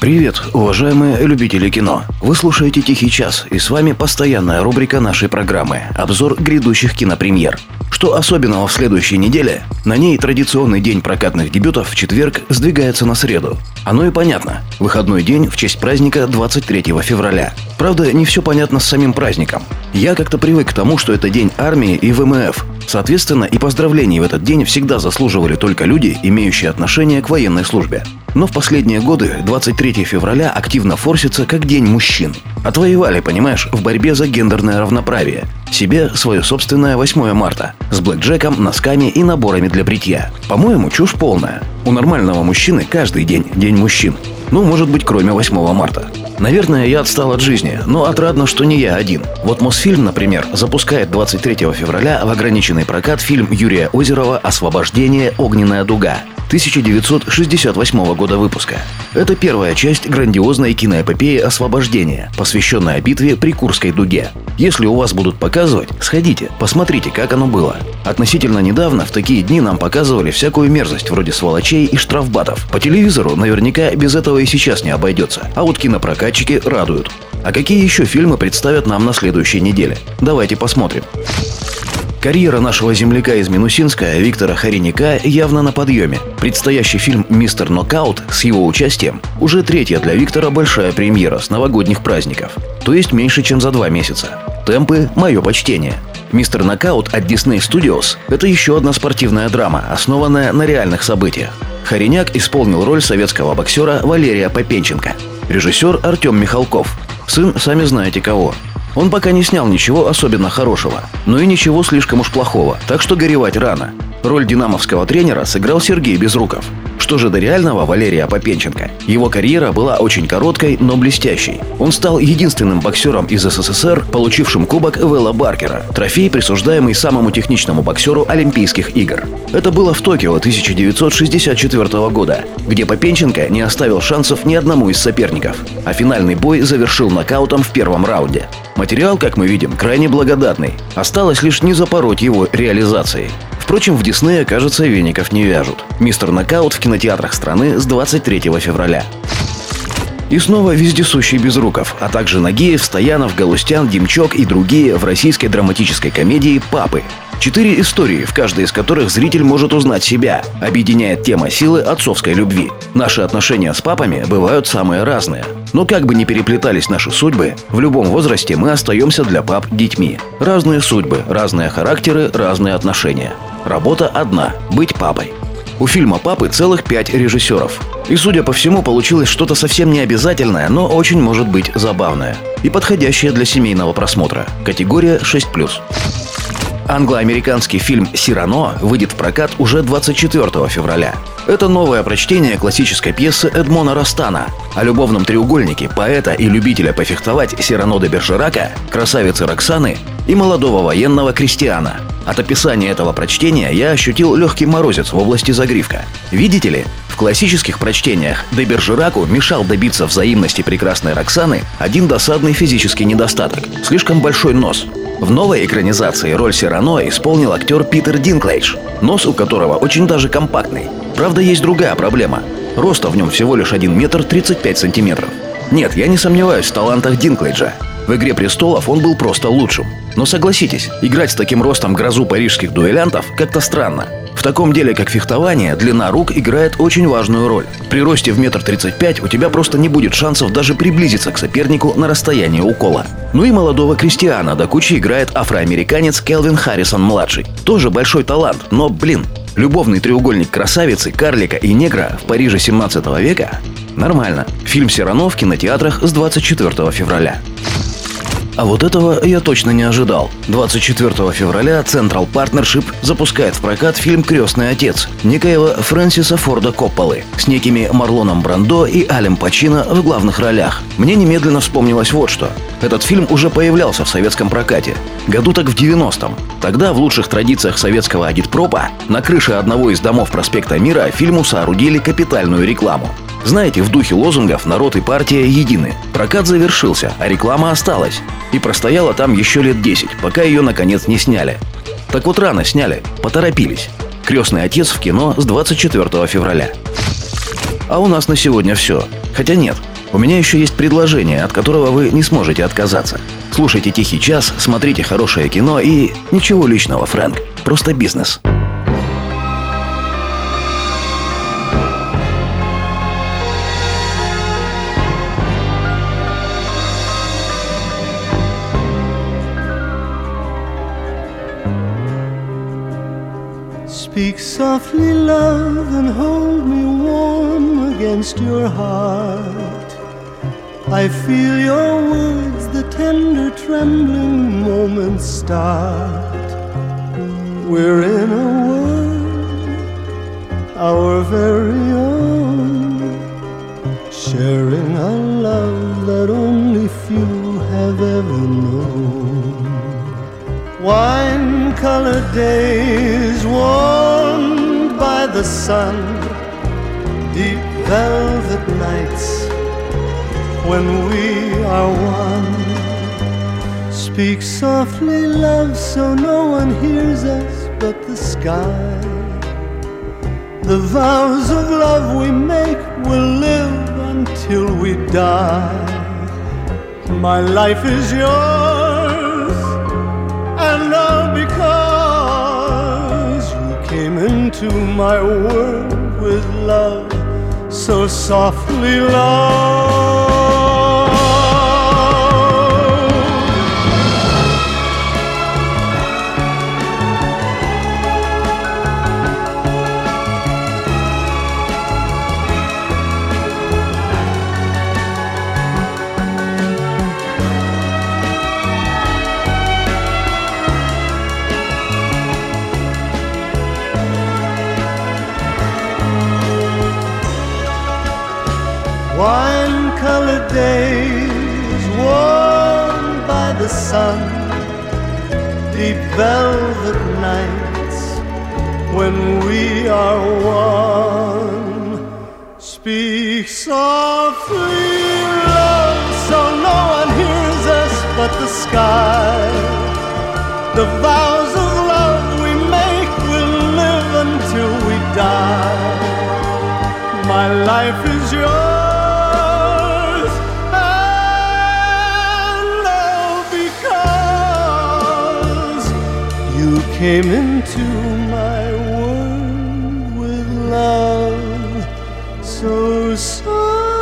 Привет, уважаемые любители кино! Вы слушаете «Тихий час» и с вами постоянная рубрика нашей программы – обзор грядущих кинопремьер. Что особенного в следующей неделе? На ней традиционный день прокатных дебютов в четверг сдвигается на среду. Оно и понятно. Выходной день в честь праздника 23 февраля. Правда, не все понятно с самим праздником. Я как-то привык к тому, что это день армии и ВМФ. Соответственно, и поздравлений в этот день всегда заслуживали только люди, имеющие отношение к военной службе. Но в последние годы 23 февраля активно форсится как День мужчин. Отвоевали, понимаешь, в борьбе за гендерное равноправие. Себе свое собственное 8 марта. С блэкджеком, носками и наборами для бритья. По-моему, чушь полная. У нормального мужчины каждый день – День мужчин. Ну, может быть, кроме 8 марта. Наверное, я отстал от жизни, но отрадно, что не я один. Вот Мосфильм, например, запускает 23 февраля в ограниченный прокат фильм Юрия Озерова «Освобождение. Огненная дуга». 1968 года выпуска. Это первая часть грандиозной киноэпопеи «Освобождение», посвященная битве при Курской дуге. Если у вас будут показывать, сходите, посмотрите, как оно было. Относительно недавно в такие дни нам показывали всякую мерзость вроде сволочей и штрафбатов. По телевизору наверняка без этого и сейчас не обойдется. А вот кинопрокатчики радуют. А какие еще фильмы представят нам на следующей неделе? Давайте посмотрим. Карьера нашего земляка из Минусинска Виктора Хариника явно на подъеме. Предстоящий фильм «Мистер Нокаут» с его участием уже третья для Виктора большая премьера с новогодних праздников. То есть меньше, чем за два месяца. Темпы – мое почтение. «Мистер Нокаут» от Disney Studios – это еще одна спортивная драма, основанная на реальных событиях. Хариняк исполнил роль советского боксера Валерия Попенченко. Режиссер Артем Михалков. Сын сами знаете кого. Он пока не снял ничего особенно хорошего, но и ничего слишком уж плохого, так что горевать рано. Роль динамовского тренера сыграл Сергей Безруков. Что же до реального Валерия Попенченко? Его карьера была очень короткой, но блестящей. Он стал единственным боксером из СССР, получившим кубок Вэлла Баркера, трофей, присуждаемый самому техничному боксеру Олимпийских игр. Это было в Токио 1964 года, где Попенченко не оставил шансов ни одному из соперников, а финальный бой завершил нокаутом в первом раунде. Материал, как мы видим, крайне благодатный. Осталось лишь не запороть его реализацией. Впрочем, в Диснея, кажется, веников не вяжут. Мистер Нокаут в кинотеатрах страны с 23 февраля. И снова вездесущий Безруков, а также Нагиев, Стоянов, Галустян, Демчок и другие в российской драматической комедии «Папы». Четыре истории, в каждой из которых зритель может узнать себя, объединяет тема силы отцовской любви. Наши отношения с папами бывают самые разные. Но как бы ни переплетались наши судьбы, в любом возрасте мы остаемся для пап детьми. Разные судьбы, разные характеры, разные отношения. Работа одна – быть папой. У фильма «Папы» целых пять режиссеров. И, судя по всему, получилось что-то совсем не обязательное, но очень может быть забавное. И подходящее для семейного просмотра. Категория 6+. Англо-американский фильм «Сирано» выйдет в прокат уже 24 февраля. Это новое прочтение классической пьесы Эдмона Растана о любовном треугольнике поэта и любителя пофехтовать Сирано де Бержерака, красавицы Роксаны и молодого военного Кристиана. От описания этого прочтения я ощутил легкий морозец в области загривка. Видите ли, в классических прочтениях де Бержераку мешал добиться взаимности прекрасной Роксаны один досадный физический недостаток – слишком большой нос – в новой экранизации роль Сирано исполнил актер Питер Динклейдж, нос у которого очень даже компактный. Правда, есть другая проблема. Роста в нем всего лишь 1 метр 35 сантиметров. Нет, я не сомневаюсь в талантах Динклейджа. В «Игре престолов» он был просто лучшим. Но согласитесь, играть с таким ростом грозу парижских дуэлянтов как-то странно. В таком деле, как фехтование, длина рук играет очень важную роль. При росте в метр тридцать пять у тебя просто не будет шансов даже приблизиться к сопернику на расстояние укола. Ну и молодого Кристиана до кучи играет афроамериканец Келвин Харрисон-младший. Тоже большой талант, но, блин, любовный треугольник красавицы, карлика и негра в Париже 17 века? Нормально. Фильм «Сирано» в кинотеатрах с 24 февраля. А вот этого я точно не ожидал. 24 февраля Central Partnership запускает в прокат фильм «Крестный отец» некоего Фрэнсиса Форда Копполы с некими Марлоном Брандо и Алем Пачино в главных ролях. Мне немедленно вспомнилось вот что. Этот фильм уже появлялся в советском прокате. Году так в 90-м. Тогда в лучших традициях советского агитпропа на крыше одного из домов проспекта Мира фильму соорудили капитальную рекламу. Знаете, в духе лозунгов народ и партия едины. Прокат завершился, а реклама осталась. И простояла там еще лет 10, пока ее наконец не сняли. Так вот рано сняли, поторопились. Крестный отец в кино с 24 февраля. А у нас на сегодня все. Хотя нет, у меня еще есть предложение, от которого вы не сможете отказаться. Слушайте «Тихий час», смотрите хорошее кино и... Ничего личного, Фрэнк. Просто бизнес. Speak softly, love, and hold me warm against your heart. I feel your words, the tender, trembling moments start. We're in a world, our very own, sharing a love that only few have ever known. Wine colored days warmed by the sun, deep velvet nights when we are one. Speak softly, love, so no one hears us but the sky. The vows of love we make will live until we die. My life is yours, and all because you came into my world with love so softly, love. Colored days warmed by the sun, deep velvet nights when we are one. Speak softly, love, so no one hears us but the sky. The vows of love we make will live until we die. My life is yours, came into my world with love so soft.